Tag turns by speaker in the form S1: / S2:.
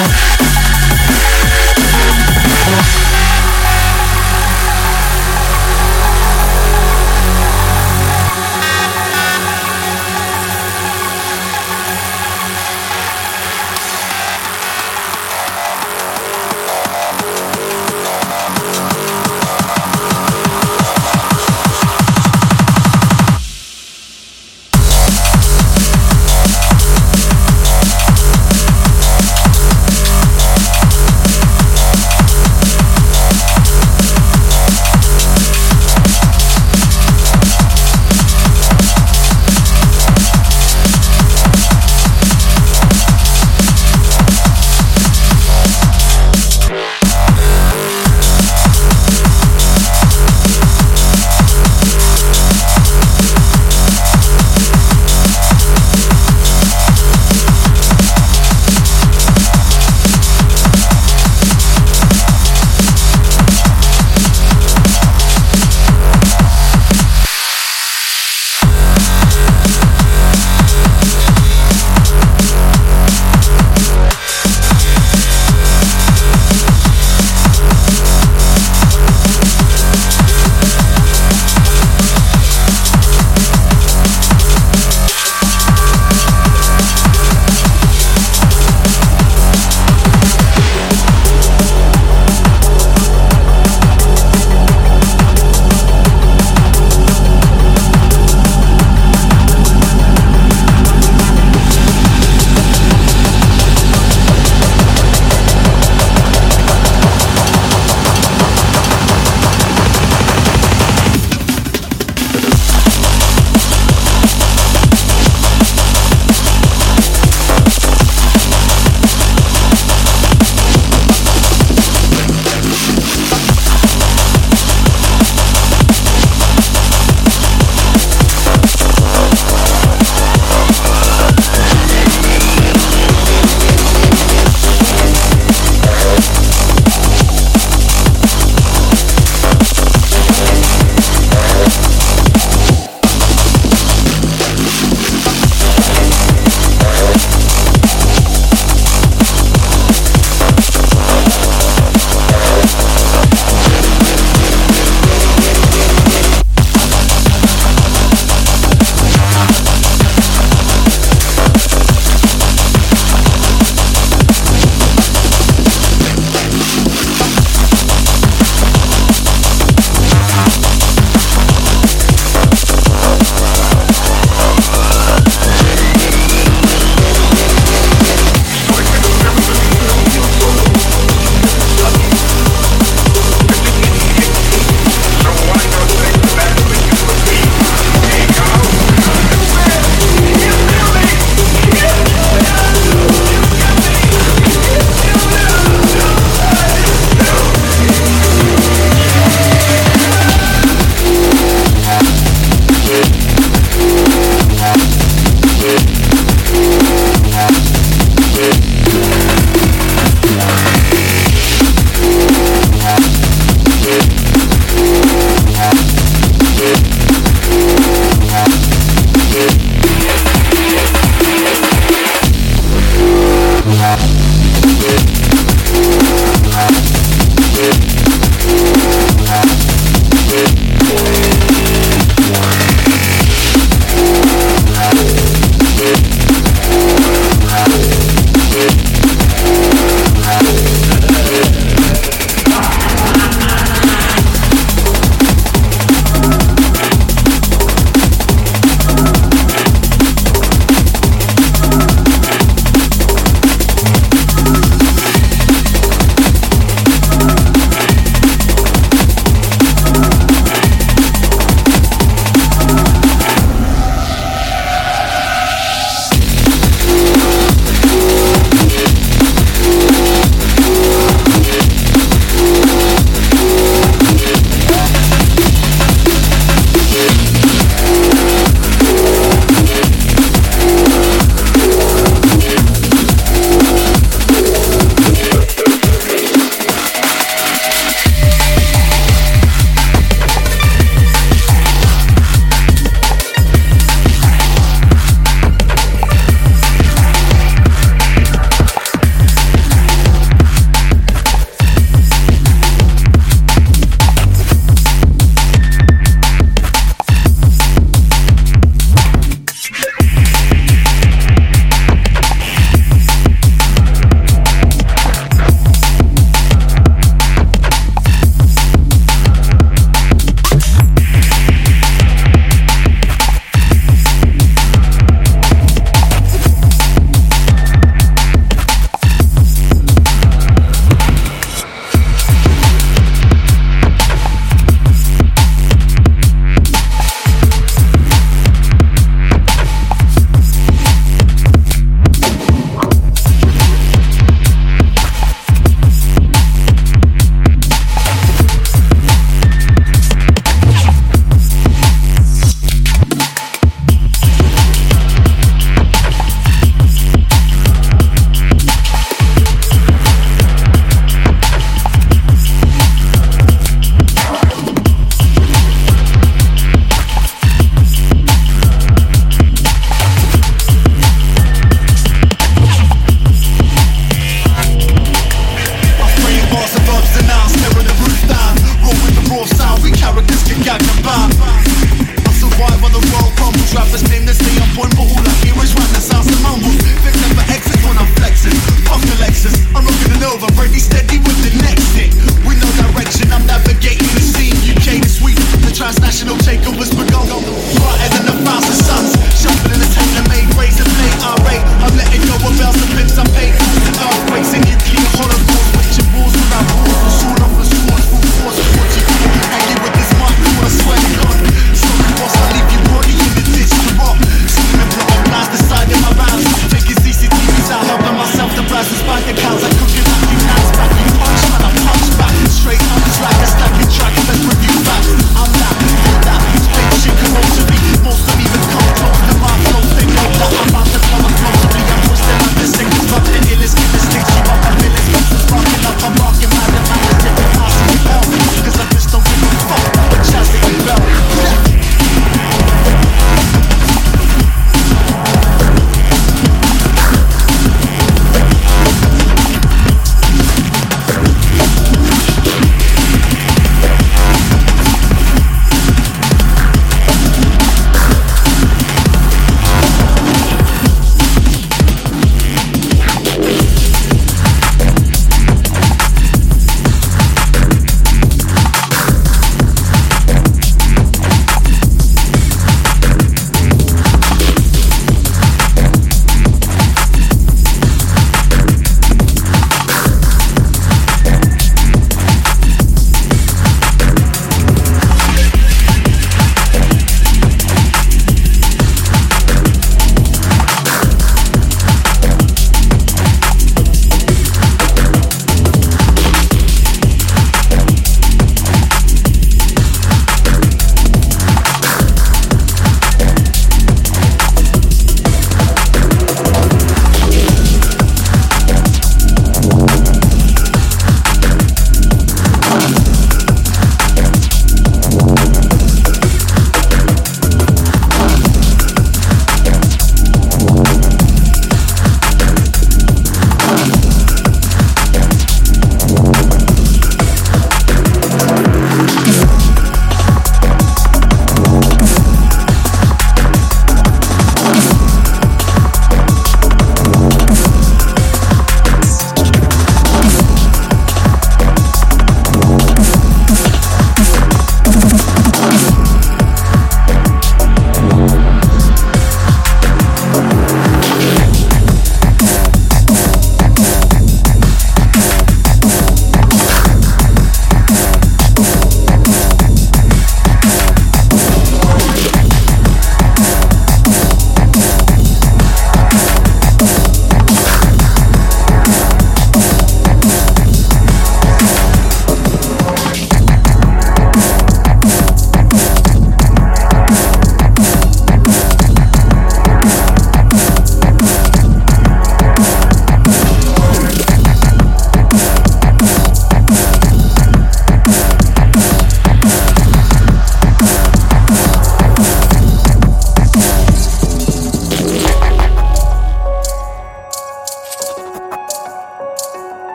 S1: people.